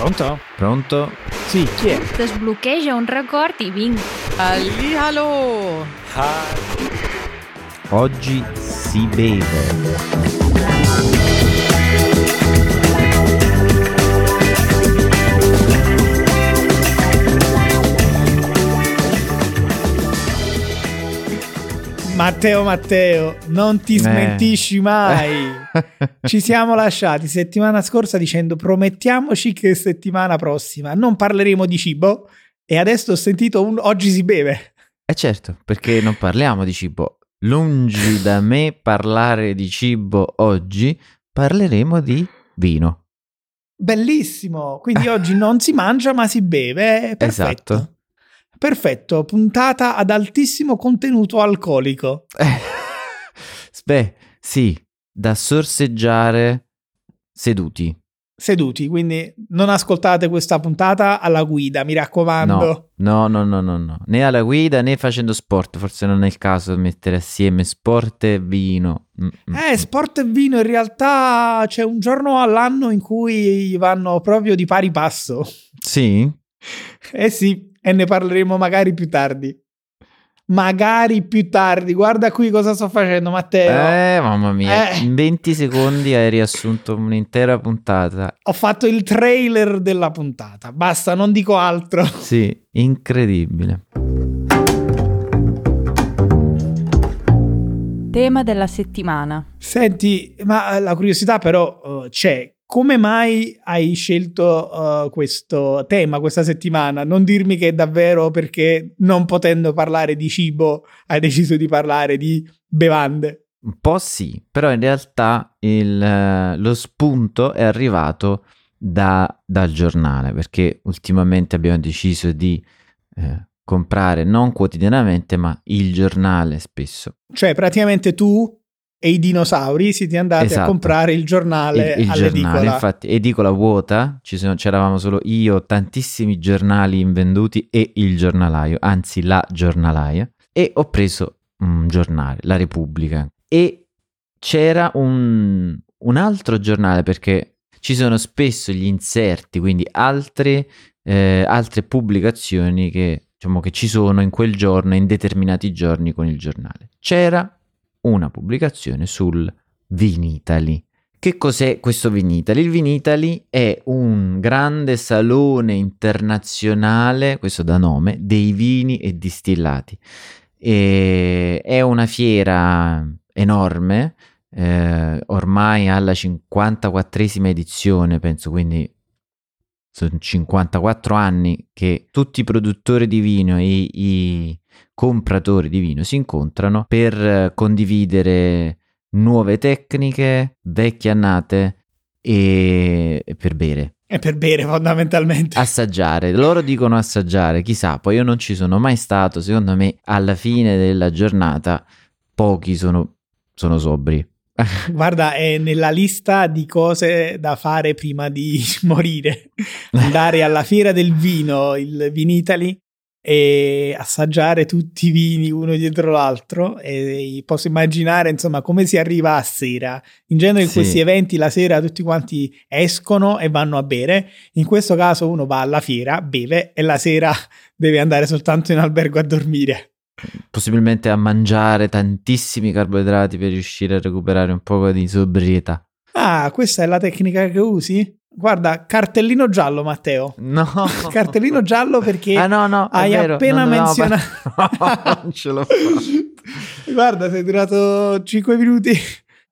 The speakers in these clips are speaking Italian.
Pronto? Pronto? Sì, chi è? Desbloqueja un record i vinc. Hallihallo! Oggi si beve. Matteo Matteo, non ti Eh. smentisci mai. Ci siamo lasciati settimana scorsa dicendo promettiamoci che settimana prossima non parleremo di cibo e adesso ho sentito un oggi si beve. Eh certo, perché non parliamo di cibo. Lungi da me parlare di cibo oggi, parleremo di vino. Bellissimo, quindi oggi non si mangia ma si beve, perfetto. Esatto. Perfetto, puntata ad altissimo contenuto alcolico. Beh, sì, da sorseggiare seduti. Seduti, quindi non ascoltate questa puntata alla guida, mi raccomando. No, no, no, no, no. Né alla guida né facendo sport. Forse non è il caso di mettere assieme sport e vino. Eh, sport e vino in realtà c'è un giorno all'anno in cui vanno proprio di pari passo. Sì? Eh sì, e ne parleremo magari più tardi. Magari più tardi. Guarda qui cosa sto facendo, Matteo. Eh, mamma mia. Eh. In 20 secondi hai riassunto un'intera puntata. Ho fatto il trailer della puntata. Basta, non dico altro. Sì, incredibile. Tema della settimana. Senti, ma eh, la curiosità però eh, c'è. Come mai hai scelto eh, questo tema questa settimana? Non dirmi che è davvero perché non potendo parlare di cibo hai deciso di parlare di bevande. Un po' sì, però in realtà il, eh, lo spunto è arrivato da- dal giornale, perché ultimamente abbiamo deciso di eh, comprare non quotidianamente, ma il giornale spesso. Cioè, praticamente tu e i dinosauri siete andati a Esatto. comprare il giornale il, il all'edicola. giornale, infatti, edicola vuota, ci sono- c'eravamo solo io, tantissimi giornali invenduti e il giornalaio, anzi la giornalaia, e ho preso un giornale, La Repubblica, e c'era un, un altro giornale perché ci sono spesso gli inserti, quindi altre, eh, altre pubblicazioni che, diciamo, che ci sono in quel giorno, in determinati giorni con il giornale. C'era una pubblicazione sul Vinitali. Che cos'è questo Vinitali? Il Vinitali è un grande salone internazionale, questo da nome, dei vini e distillati. E è una fiera enorme, eh, ormai alla 54esima edizione, penso, quindi sono 54 anni che tutti i produttori di vino e i compratori di vino si incontrano per eh, condividere nuove tecniche, vecchie annate e e per bere, È per bere fondamentalmente. assaggiare. Loro dicono assaggiare, chissà, poi io non ci sono mai stato, secondo me alla fine della giornata pochi sono, sono sobri. Guarda, è nella lista di cose da fare prima di morire. Andare alla fiera del vino, il Vinitali, e assaggiare tutti i vini uno dietro l'altro. E posso immaginare, insomma, come si arriva a sera. In genere in Sì. questi eventi la sera tutti quanti escono e vanno a bere. In questo caso uno va alla fiera, beve e la sera deve andare soltanto in albergo a dormire. Possibilmente a mangiare tantissimi carboidrati per riuscire a recuperare un po' di sobrietà. Ah, questa è la tecnica che usi? Guarda, cartellino giallo, Matteo. No, Cartellino giallo perché Ah, no, no, hai vero, appena menzionato. par- non ce l'ho fatta. Guarda, sei durato 5 minuti.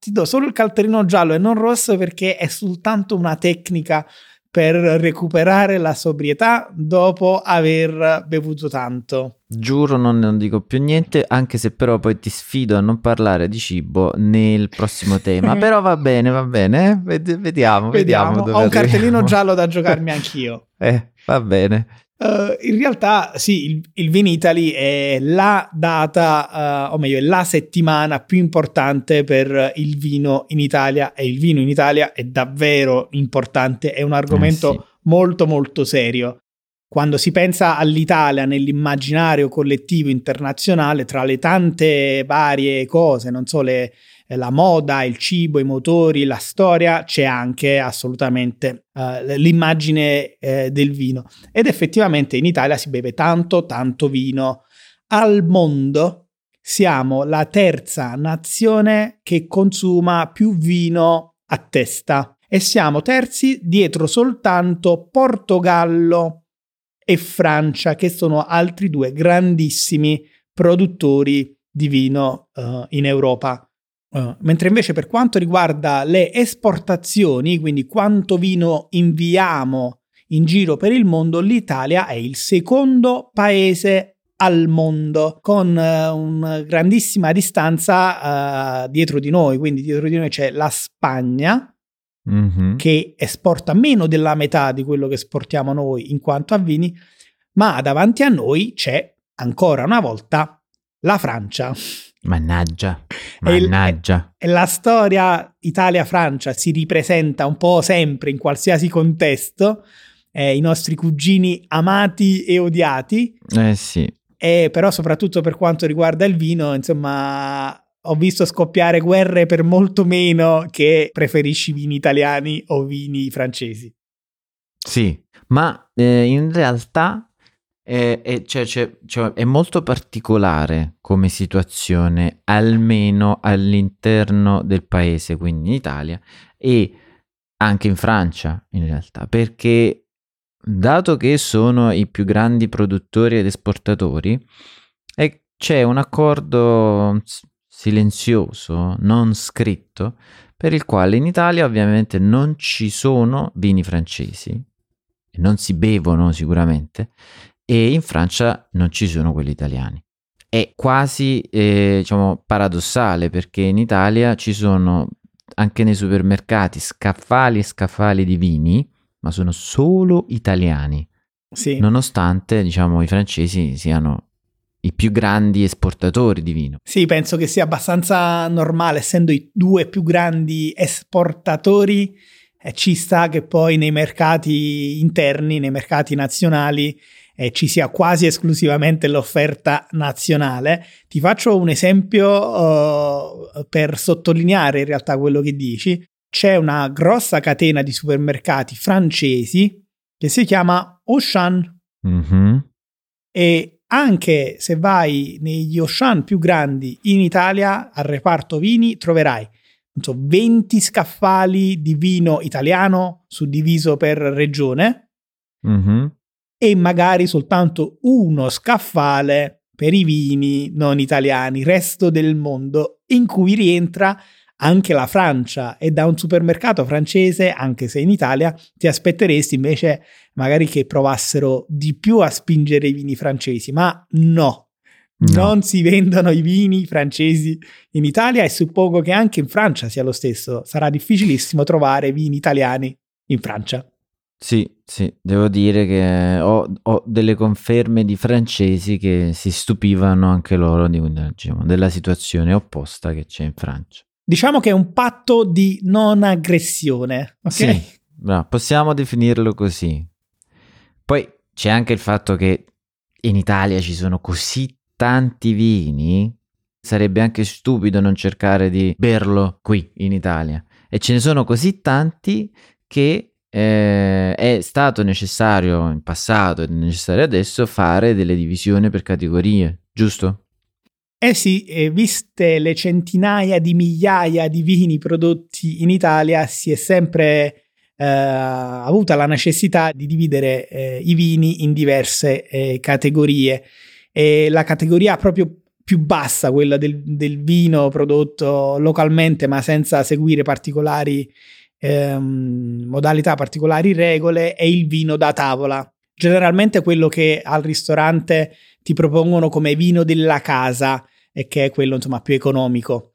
Ti do solo il cartellino giallo e non rosso perché è soltanto una tecnica per recuperare la sobrietà dopo aver bevuto tanto. Giuro, non, non dico più niente, anche se però poi ti sfido a non parlare di cibo nel prossimo tema. però va bene, va bene, eh? Ved- vediamo, vediamo. Vediamo, ho un cartellino arriviamo. giallo da giocarmi anch'io. Eh, va bene. Eh, in realtà, sì, il, il Vinitali è la data, eh, o meglio, è la settimana più importante per il vino in Italia. E il vino in Italia è davvero importante, è un argomento Eh, sì. molto, molto serio. Quando si pensa all'Italia nell'immaginario collettivo internazionale, tra le tante varie cose, non so, le, la moda, il cibo, i motori, la storia, c'è anche assolutamente uh, l'immagine eh, del vino. Ed effettivamente in Italia si beve tanto, tanto vino. Al mondo siamo la terza nazione che consuma più vino a testa e siamo terzi dietro soltanto Portogallo e Francia, che sono altri due grandissimi produttori di vino uh, in Europa. Uh, mentre invece per quanto riguarda le esportazioni, quindi quanto vino inviamo in giro per il mondo, l'Italia è il secondo paese al mondo con uh, una grandissima distanza uh, dietro di noi, quindi dietro di noi c'è la Spagna mm-hmm. che esporta meno della metà di quello che esportiamo noi in quanto a vini, ma davanti a noi c'è ancora una volta la Francia. Mannaggia, mannaggia. E, la storia Italia-Francia si ripresenta un po' sempre in qualsiasi contesto, eh, i nostri cugini amati e odiati. Eh sì. E però soprattutto per quanto riguarda il vino, insomma, ho visto scoppiare guerre per molto meno che preferisci vini italiani o vini francesi. Sì, ma eh, in realtà è, è, cioè, cioè, cioè, è, molto particolare come situazione, almeno all'interno del paese, quindi in Italia e anche in Francia in realtà, perché dato che sono i più grandi produttori ed esportatori, è, c'è un accordo silenzioso, non scritto, per il quale in Italia ovviamente non ci sono vini francesi, non si bevono sicuramente, e in Francia non ci sono quelli italiani. È quasi eh, diciamo, paradossale perché in Italia ci sono anche nei supermercati scaffali e scaffali di vini, ma sono solo italiani. Sì. Nonostante diciamo, i francesi siano i più grandi esportatori di vino. Sì, penso che sia abbastanza normale, essendo i due più grandi esportatori, eh, ci sta che poi nei mercati interni, nei mercati nazionali, eh, ci sia quasi esclusivamente l'offerta nazionale. Ti faccio un esempio uh, per sottolineare in realtà quello che dici. C'è una grossa catena di supermercati francesi che si chiama Auchan. Mm-hmm. E anche se vai negli Auchan più grandi in Italia, al reparto vini, troverai so, 20 scaffali di vino italiano suddiviso per regione. Mm-hmm e magari soltanto uno scaffale per i vini non italiani, resto del mondo, in cui rientra anche la Francia e da un supermercato francese, anche se in Italia, ti aspetteresti invece magari che provassero di più a spingere i vini francesi, ma no. no. Non si vendono i vini francesi in Italia e suppongo che anche in Francia sia lo stesso. Sarà difficilissimo trovare vini italiani in Francia. Sì, sì, devo dire che ho, ho delle conferme di francesi che si stupivano anche loro di, diciamo, della situazione opposta che c'è in Francia. Diciamo che è un patto di non aggressione, ok? Sì, bravo, possiamo definirlo così. Poi c'è anche il fatto che in Italia ci sono così tanti vini, sarebbe anche stupido non cercare di berlo qui in Italia. E ce ne sono così tanti che eh, è stato necessario in passato ed è necessario adesso fare delle divisioni per categorie, giusto? Eh sì, eh, viste le centinaia di migliaia di vini prodotti in Italia, si è sempre eh, avuta la necessità di dividere eh, i vini in diverse eh, categorie. E la categoria proprio più bassa, quella del, del, vino prodotto localmente ma senza seguire particolari ehm, modalità particolari, regole e il vino da tavola. Generalmente quello che al ristorante ti propongono come vino della casa e che è quello insomma più economico.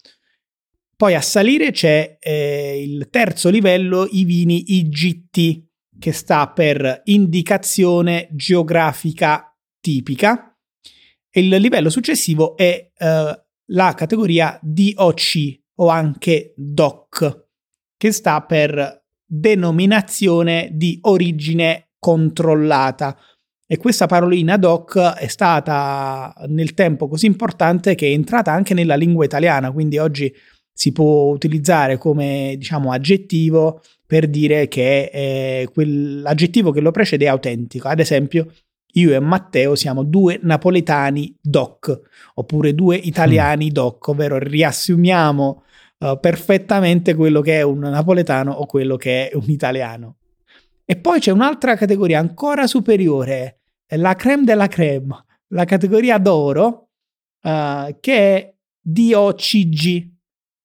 Poi a salire c'è eh, il terzo livello, i vini IGT, che sta per indicazione geografica tipica. E il livello successivo è eh, la categoria DOC o anche DOC, che sta per denominazione di origine controllata. E questa parolina doc è stata nel tempo così importante che è entrata anche nella lingua italiana, quindi oggi si può utilizzare come diciamo aggettivo per dire che eh, quell'aggettivo che lo precede è autentico. Ad esempio, io e Matteo siamo due napoletani doc, oppure due italiani doc, ovvero riassumiamo uh, perfettamente quello che è un napoletano o quello che è un italiano. E poi c'è un'altra categoria ancora superiore, la creme della creme, la categoria d'oro, uh, che è DOCG,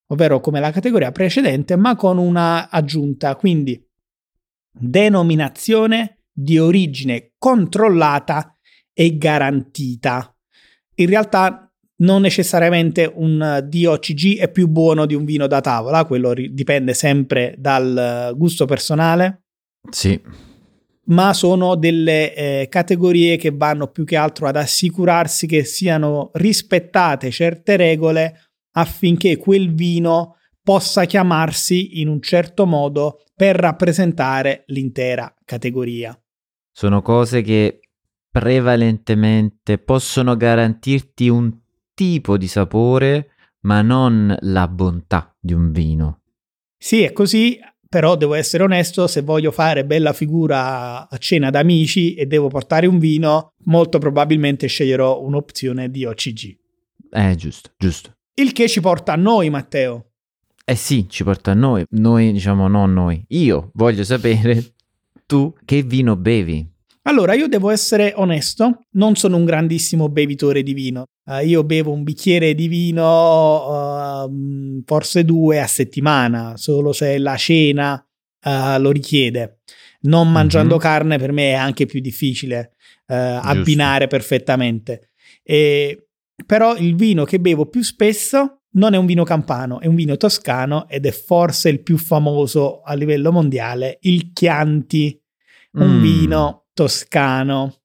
ovvero come la categoria precedente, ma con una aggiunta, quindi denominazione di origine controllata e garantita. In realtà non necessariamente un DOCG è più buono di un vino da tavola, quello dipende sempre dal gusto personale. Sì. Ma sono delle eh, categorie che vanno più che altro ad assicurarsi che siano rispettate certe regole affinché quel vino possa chiamarsi in un certo modo per rappresentare l'intera categoria. Sono cose che prevalentemente possono garantirti un tipo di sapore, ma non la bontà di un vino. Sì, è così, però devo essere onesto, se voglio fare bella figura a cena d'amici e devo portare un vino, molto probabilmente sceglierò un'opzione di OCG. Eh, giusto, giusto. Il che ci porta a noi, Matteo. Eh sì, ci porta a noi. Noi, diciamo, non noi. Io voglio sapere tu che vino bevi. Allora, io devo essere onesto, non sono un grandissimo bevitore di vino. Uh, io bevo un bicchiere di vino, uh, forse due a settimana, solo se la cena uh, lo richiede. Non mangiando mm-hmm. carne per me è anche più difficile abbinare perfettamente. E però il vino che bevo più spesso non è un vino campano, è un vino toscano ed è forse il più famoso a livello mondiale, il Chianti, un mm. vino toscano.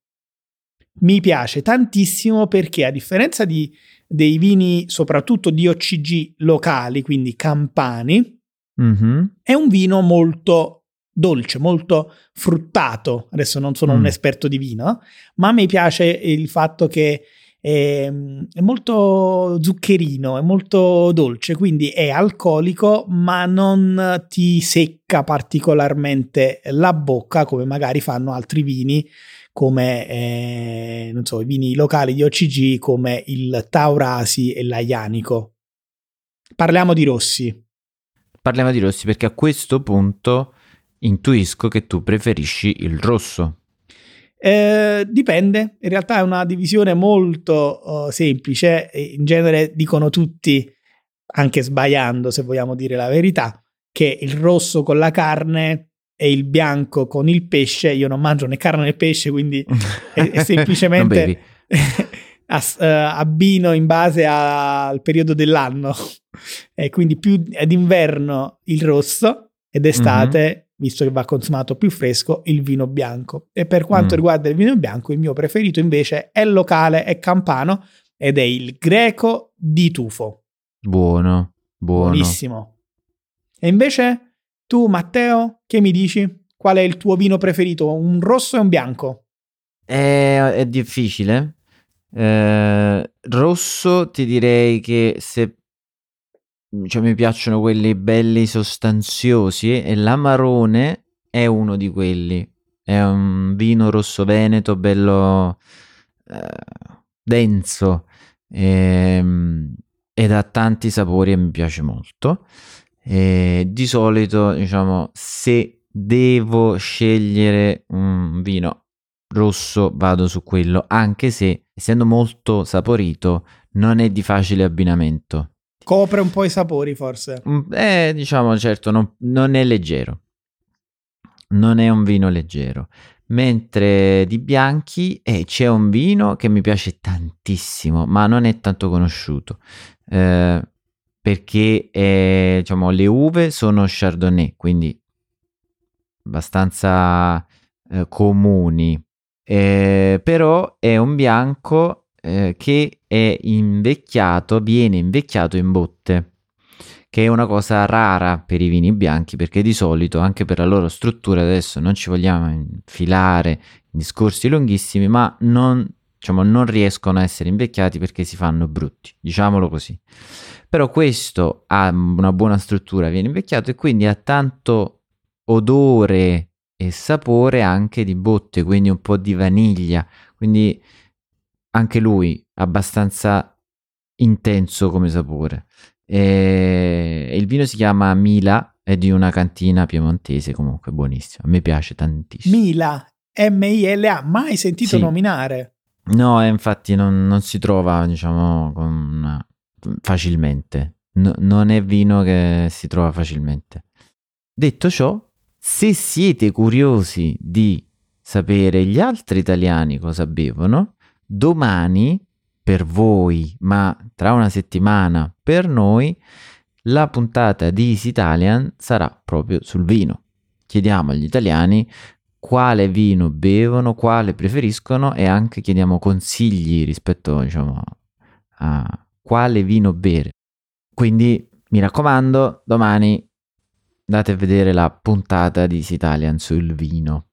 Mi piace tantissimo perché a differenza di, dei vini soprattutto di OCG locali, quindi campani, mm-hmm. è un vino molto dolce, molto fruttato. Adesso non sono mm. un esperto di vino, ma mi piace il fatto che è, è, molto zuccherino, è molto dolce, quindi è alcolico, ma non ti secca particolarmente la bocca come magari fanno altri vini come eh, non so, i vini locali di OCG come il Taurasi e l'Aianico. Parliamo di rossi. Parliamo di rossi perché a questo punto intuisco che tu preferisci il rosso. Eh, dipende, in realtà è una divisione molto uh, semplice, in genere dicono tutti, anche sbagliando se vogliamo dire la verità, che il rosso con la carne e il bianco con il pesce, io non mangio né carne né pesce, quindi è, è semplicemente ass- uh, abbino in base a- al periodo dell'anno. e quindi più è d'inverno il rosso ed estate mm-hmm visto che va consumato più fresco, il vino bianco. E per quanto mm. riguarda il vino bianco, il mio preferito invece è locale, è campano ed è il greco di tufo. Buono, buono. Buonissimo. E invece tu, Matteo, che mi dici? Qual è il tuo vino preferito? Un rosso e un bianco? È, è difficile. Eh, rosso ti direi che se cioè mi piacciono quelli belli sostanziosi e l'amarone è uno di quelli. È un vino rosso veneto bello eh, denso e, ehm, ed ha tanti sapori e mi piace molto. E di solito, diciamo, se devo scegliere un vino rosso vado su quello, anche se essendo molto saporito non è di facile abbinamento Copre un po' i sapori, forse. Mm, eh, diciamo, certo, non, non è leggero. Non è un vino leggero. Mentre di bianchi eh, c'è un vino che mi piace tantissimo, ma non è tanto conosciuto. Eh, perché è, diciamo, le uve sono Chardonnay, quindi abbastanza eh, comuni. Eh, però è un bianco eh, che è invecchiato, viene invecchiato in botte, che è una cosa rara per i vini bianchi perché di solito anche per la loro struttura adesso non ci vogliamo infilare in discorsi lunghissimi, ma non, diciamo, non riescono a essere invecchiati perché si fanno brutti, diciamolo così. Però questo ha una buona struttura, viene invecchiato e quindi ha tanto odore e sapore anche di botte, quindi un po' di vaniglia, quindi anche lui abbastanza intenso come sapore. E il vino si chiama Mila, è di una cantina piemontese comunque buonissimo, a me piace tantissimo. Mila, M-I-L-A, mai sentito Sì. nominare. No, e infatti non, non si trova, diciamo, con- facilmente. No- non è vino che si trova facilmente. Detto ciò, se siete curiosi di sapere gli altri italiani cosa bevono, domani per voi, ma tra una settimana per noi, la puntata di Easy Italian sarà proprio sul vino. Chiediamo agli italiani quale vino bevono, quale preferiscono e anche chiediamo consigli rispetto, diciamo, quale vino bere. Quindi mi raccomando, domani andate a vedere la puntata di Easy Italian sul vino.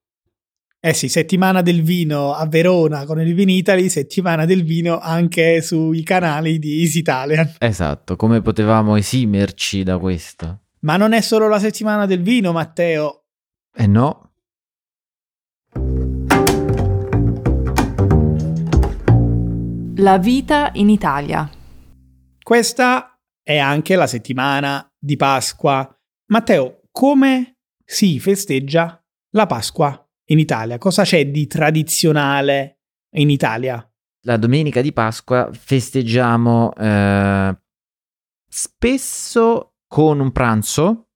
Eh sì, settimana del vino a Verona con il Vinitali, settimana del vino anche sui canali di Easy Italian. Esatto, come potevamo esimerci da questo? Ma non è solo la settimana del vino, Matteo. Eh no, La vita in Italia. Questa è anche la settimana di Pasqua. Matteo, come si festeggia la Pasqua in Italia? Cosa c'è di tradizionale in Italia? la domenica di Pasqua festeggiamo eh, spesso con un pranzo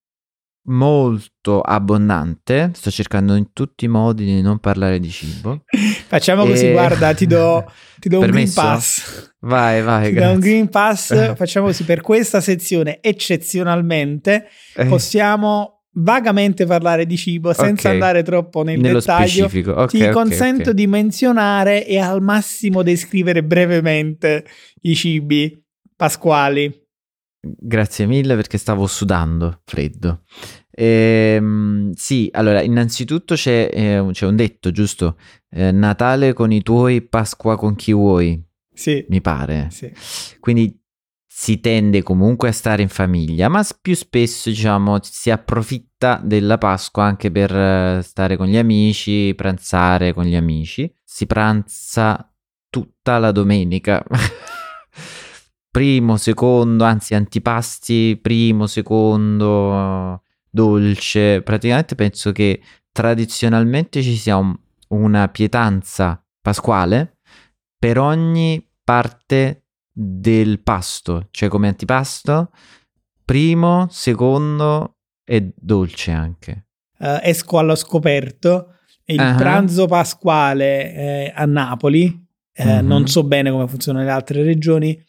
molto abbondante. Sto cercando in tutti i modi di non parlare di cibo. Facciamo così, guarda, ti do, ti do un Green? Pass. Vai, vai, Ti do un. Green Pass. Facciamo così, per questa sezione eccezionalmente Eh, possiamo vagamente parlare di cibo senza Ok. andare troppo nel nello dettaglio. specifico. Ok, Ti ok, consento di menzionare e al massimo descrivere brevemente i cibi pasquali. Grazie mille perché stavo sudando freddo. Ehm, sì, allora, innanzitutto c'è, eh, c'è un detto, giusto? Eh, Natale con i tuoi, Pasqua con chi vuoi, Sì, mi pare. sì. Quindi si tende comunque a stare in famiglia, ma più spesso, diciamo, si approfitta della Pasqua anche per eh, stare con gli amici, pranzare con gli amici. Si pranza tutta la domenica. primo, secondo, anzi antipasti, primo, secondo, dolce. Praticamente penso che tradizionalmente ci sia un- una pietanza pasquale per ogni parte del pasto, cioè come antipasto, primo, secondo e dolce anche. Eh, esco allo scoperto. Il Ah. pranzo pasquale eh, a Napoli, eh, Mhm. non so bene come funziona nelle altre regioni,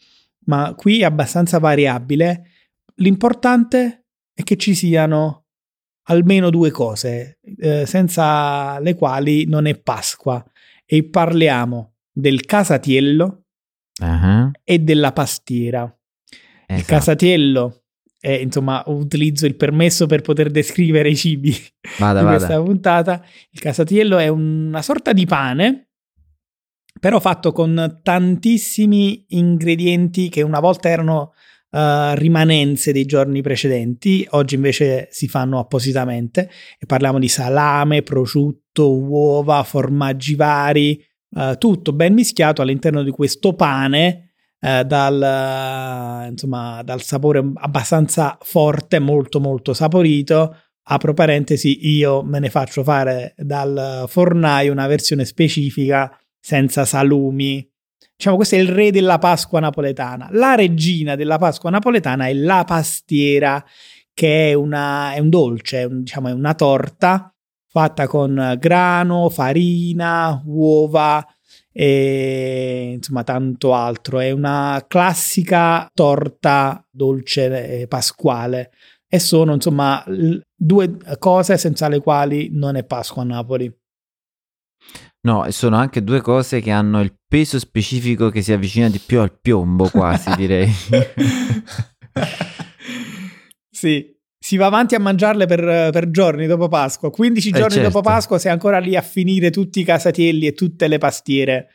ma qui è abbastanza variabile. L'importante è che ci siano almeno due cose, eh, senza le quali non è Pasqua. E parliamo del casatiello Ah, e della pastiera. Il esatto. casatiello è, insomma, utilizzo il permesso per poter descrivere i cibi Vada, di vada. questa puntata. Il casatiello è una sorta di pane, però fatto con tantissimi ingredienti che una volta erano eh, rimanenze dei giorni precedenti, oggi invece si fanno appositamente e parliamo di salame, prosciutto, uova, formaggi vari, eh, tutto ben mischiato all'interno di questo pane eh, dal, insomma, dal sapore abbastanza forte, molto molto saporito. Apro parentesi, io me ne faccio fare dal fornaio una versione specifica senza salumi. Diciamo, questo è il re della Pasqua napoletana. La regina della Pasqua napoletana è la pastiera, che è, una, è un dolce, è un- diciamo, è una torta fatta con grano, farina, uova e insomma tanto altro. È una classica torta dolce eh, pasquale e sono insomma due cose senza le quali non è Pasqua a Napoli. No, e sono anche due cose che hanno il peso specifico che si avvicina di più al piombo, quasi direi. sì, si va avanti a mangiarle per, per giorni dopo Pasqua. 15 Eh, giorni certo. dopo Pasqua sei ancora lì a finire tutti i casatielli e tutte le pastiere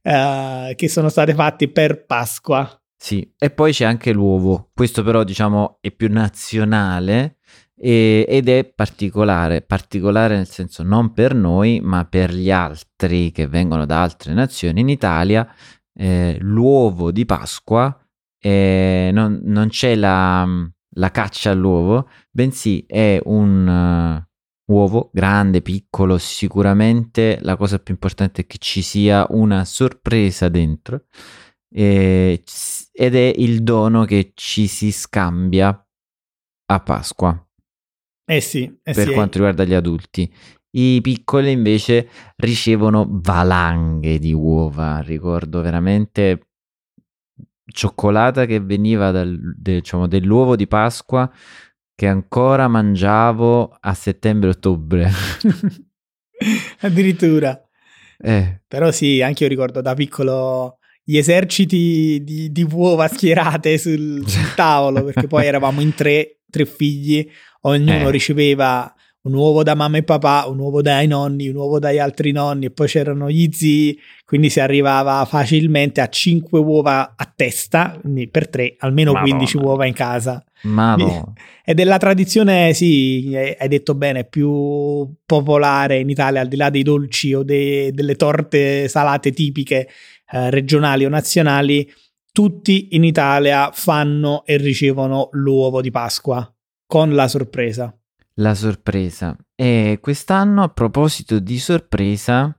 eh, che sono state fatte per Pasqua. Sì, e poi c'è anche l'uovo. Questo però diciamo è più nazionale e- ed è particolare. Particolare nel senso non per noi, ma per gli altri che vengono da altre nazioni. In Italia eh, l'uovo di Pasqua eh, non, non c'è la, la caccia all'uovo, bensì è un uh, uovo grande, piccolo, sicuramente la cosa più importante è che ci sia una sorpresa dentro eh, ed è il dono che ci si scambia a Pasqua. Eh sì, eh per sì, quanto riguarda gli adulti. I piccoli invece ricevono valanghe di uova, ricordo veramente cioccolata che veniva dal, de, diciamo, dell'uovo di Pasqua che ancora mangiavo a settembre-ottobre. Addirittura. Eh. Però sì, anche io ricordo da piccolo gli eserciti di, di uova schierate sul, sul tavolo, perché poi eravamo in tre, tre figli, ognuno Eh. riceveva un uovo da mamma e papà, un uovo dai nonni, un uovo dagli altri nonni e poi c'erano gli zii, quindi si arrivava facilmente a 5 uova a testa, quindi per tre, almeno Madonna. 15 uova in casa. Ma no. Ed è la tradizione, sì, eh, hai detto bene, più popolare in Italia, al di là dei dolci o dei- delle torte salate tipiche eh, regionali o nazionali, tutti in Italia fanno e ricevono l'uovo di Pasqua con la sorpresa. La sorpresa. E quest'anno, a proposito di sorpresa,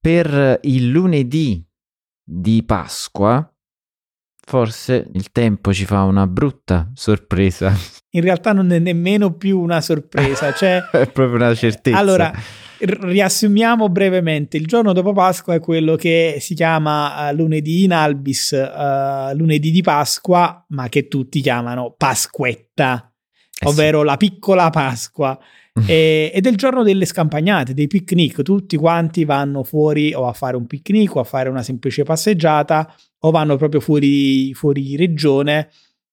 per il lunedì di Pasqua, forse il tempo ci fa una brutta sorpresa. In realtà non è nemmeno più una sorpresa, cioè È proprio una certezza. Allora, riassumiamo brevemente. Il giorno dopo Pasqua è quello che si chiama eh, lunedì in albis, eh, lunedì di Pasqua, ma che tutti chiamano Pasquetta, Eh sì. ovvero la piccola Pasqua. E- ed è il giorno delle scampagnate, dei picnic. Tutti quanti vanno fuori o a fare un picnic o a fare una semplice passeggiata o vanno proprio fuori, fuori regione.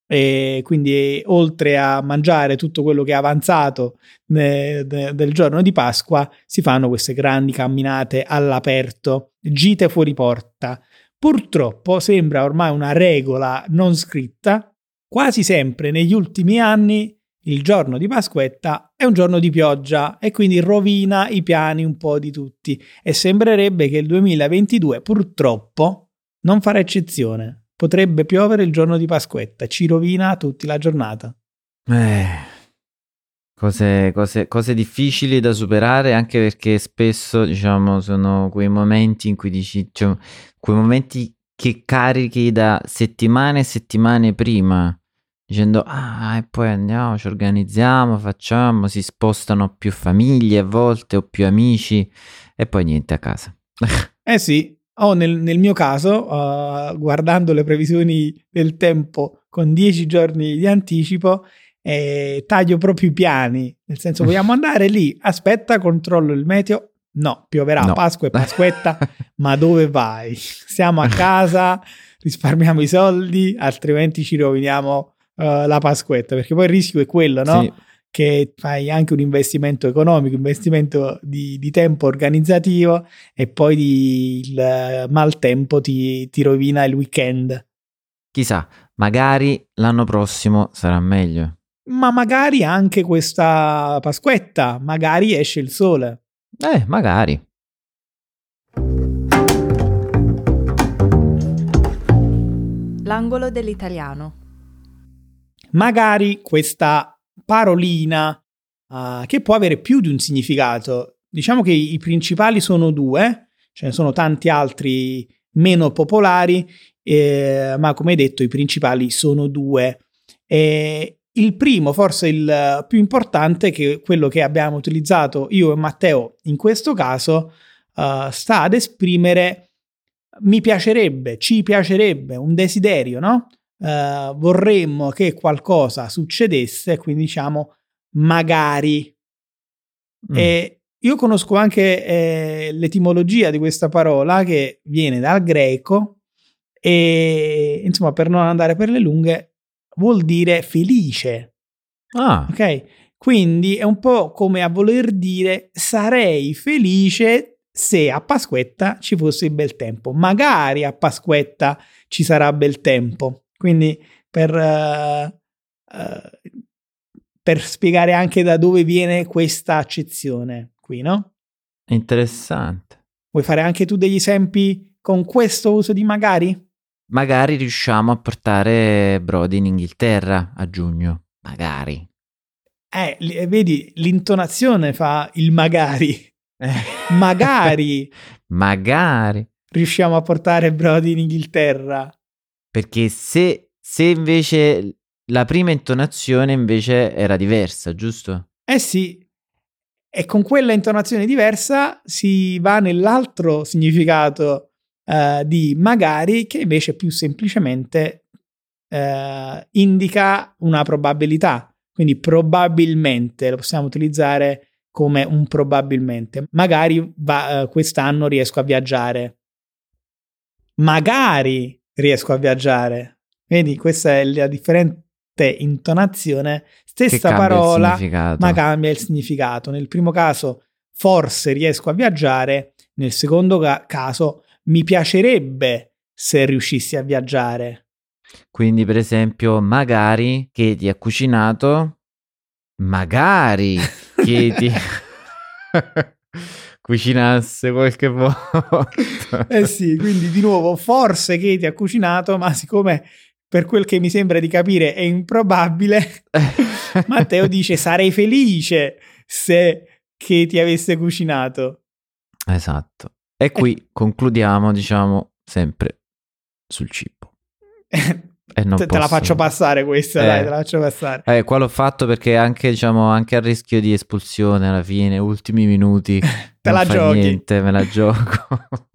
E quindi, oltre a mangiare tutto quello che è avanzato ne- de- del giorno di Pasqua, si fanno queste grandi camminate all'aperto, gite fuori porta. Purtroppo sembra ormai una regola non scritta, quasi sempre negli ultimi anni il giorno di Pasquetta è un giorno di pioggia e quindi rovina i piani un po' di tutti e sembrerebbe che il 2022 purtroppo non farà eccezione. Potrebbe piovere il giorno di Pasquetta, ci rovina tutti la giornata. Eh, cose, cose- cose difficili da superare anche perché spesso, diciamo, sono quei momenti in cui dici, cioè, quei momenti che carichi da settimane e settimane prima, dicendo, ah, e poi andiamo, ci organizziamo, facciamo, si spostano più famiglie a volte o più amici e poi niente a casa. Eh sì, o nel, nel mio caso, uh, guardando le previsioni del tempo con 10 giorni di anticipo, eh, taglio proprio i piani, nel senso vogliamo andare lì, aspetta, controllo il meteo, no, pioverà, No. Pasqua e Pasquetta, ma dove vai? Stiamo a casa, risparmiamo i soldi, altrimenti ci roviniamo uh, la Pasquetta, perché poi il rischio è quello, no? Sì, che fai anche un investimento economico, investimento di, di tempo organizzativo e poi di- il maltempo ti, ti rovina il weekend. chissà, magari l'anno prossimo sarà meglio. Ma magari anche questa Pasquetta, magari esce il sole. Eh, magari. L'angolo dell'italiano. Magari questa parolina ah, che può avere più di un significato. Diciamo che i principali sono due, ce ne sono tanti altri meno popolari, eh, ma come detto i principali sono due. E il primo, forse il più importante, che quello che abbiamo utilizzato io e Matteo in questo caso, eh, sta ad esprimere mi piacerebbe, ci piacerebbe, un desiderio, no? Eh, vorremmo che qualcosa succedesse, quindi diciamo magari. Mm. E io conosco anche eh, l'etimologia di questa parola che viene dal greco e insomma per non andare per le lunghe vuol dire felice, Ah, ok? Quindi è un po' come a voler dire sarei felice se a Pasquetta ci fosse bel tempo, magari a Pasquetta ci sarà bel tempo. Quindi per, uh, uh, per spiegare anche da dove viene questa accezione qui, no? Interessante. Vuoi fare anche tu degli esempi con questo uso di magari? Magari riusciamo a portare Brody in Inghilterra a giugno. Magari. Eh, eh vedi, l'intonazione fa il magari. Magari. magari. Riusciamo a portare Brody in Inghilterra. Perché se, se invece la prima intonazione invece era diversa, giusto? Eh sì, e con quella intonazione diversa si va nell'altro significato uh, di magari, che invece più semplicemente uh, indica una probabilità. Quindi probabilmente lo possiamo utilizzare come un probabilmente. Magari va, uh, quest'anno riesco a viaggiare. Magari riesco a viaggiare. Vedi, questa è la differente intonazione, stessa parola, ma cambia il significato. Nel primo caso, forse riesco a viaggiare, nel secondo ca- caso, mi piacerebbe se riuscissi a viaggiare. Quindi, per esempio, magari che ti ha cucinato, magari che ti cucinasse qualche volta. eh sì, quindi di nuovo, forse che ti ha cucinato, ma siccome per quel che mi sembra di capire è improbabile, Matteo dice sarei felice se ti avesse cucinato. Esatto. E qui eh. concludiamo, diciamo, sempre sul cibo. E non te, te la faccio passare questa, eh, dai, te la faccio passare. Eh, qua l'ho fatto perché anche, diciamo, anche a rischio di espulsione alla fine, ultimi minuti. Te la giochi. Niente, me la gioco.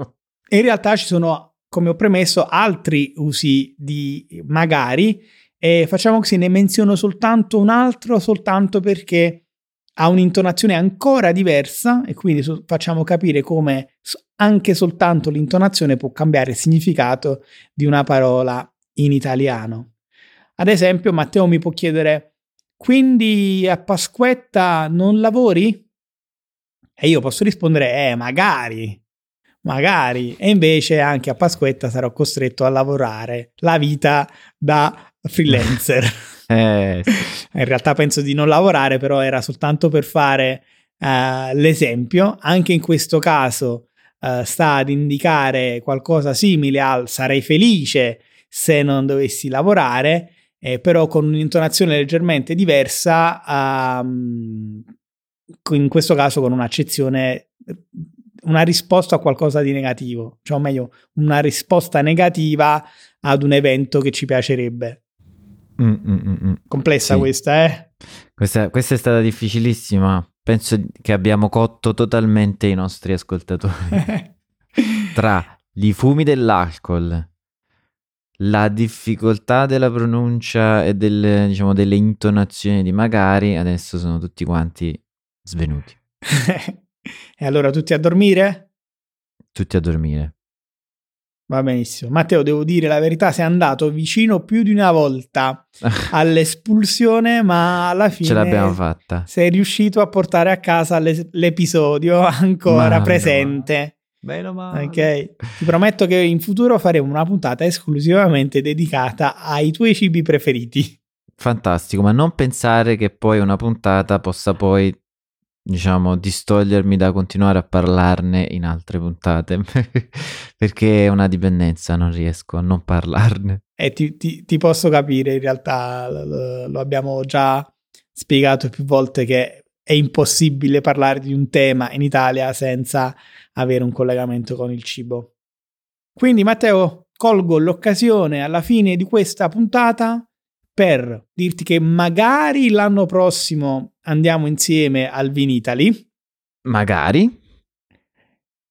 In realtà ci sono come ho premesso, altri usi di magari e facciamo così, ne menziono soltanto un altro, soltanto perché ha un'intonazione ancora diversa e quindi so- facciamo capire come anche soltanto l'intonazione può cambiare il significato di una parola in italiano. Ad esempio, Matteo mi può chiedere, quindi a Pasquetta non lavori? E io posso rispondere, eh, magari magari. E invece anche a Pasquetta sarò costretto a lavorare la vita da freelancer. eh. In realtà penso di non lavorare, però era soltanto per fare uh, l'esempio. Anche in questo caso uh, sta ad indicare qualcosa simile al sarei felice se non dovessi lavorare, eh, però con un'intonazione leggermente diversa, um, in questo caso con un'accezione una risposta a qualcosa di negativo, cioè o meglio, una risposta negativa ad un evento che ci piacerebbe. Mm, mm, mm, mm. Complessa sì. questa, eh? Questa, questa, è stata difficilissima. Penso che abbiamo cotto totalmente i nostri ascoltatori. Tra i fumi dell'alcol, la difficoltà della pronuncia e delle, diciamo, delle intonazioni di magari, adesso sono tutti quanti svenuti. E allora tutti a dormire? Tutti a dormire. Va benissimo. Matteo, devo dire la verità, sei andato vicino più di una volta all'espulsione, ma alla fine ce l'abbiamo fatta. Sei riuscito a portare a casa l'episodio ancora ma presente. Meno male. Ok. Ti prometto che in futuro faremo una puntata esclusivamente dedicata ai tuoi cibi preferiti. Fantastico, ma non pensare che poi una puntata possa poi diciamo, distogliermi da continuare a parlarne in altre puntate, perché è una dipendenza, non riesco a non parlarne. E ti, ti, ti posso capire, in realtà lo abbiamo già spiegato più volte che è impossibile parlare di un tema in Italia senza avere un collegamento con il cibo. Quindi Matteo, colgo l'occasione alla fine di questa puntata per dirti che magari l'anno prossimo andiamo insieme al Vinitali. Magari.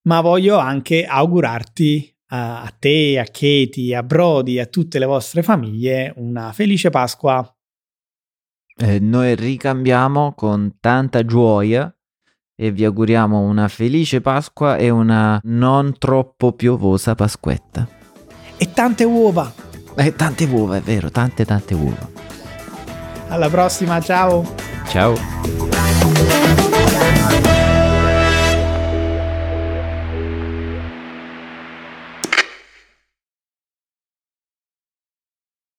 Ma voglio anche augurarti a, a te, a Katie, a Brody, a tutte le vostre famiglie una felice Pasqua. Eh, noi ricambiamo con tanta gioia e vi auguriamo una felice Pasqua e una non troppo piovosa Pasquetta. E tante uova! Eh, tante uova, è vero, tante tante uova. Alla prossima, ciao. Ciao.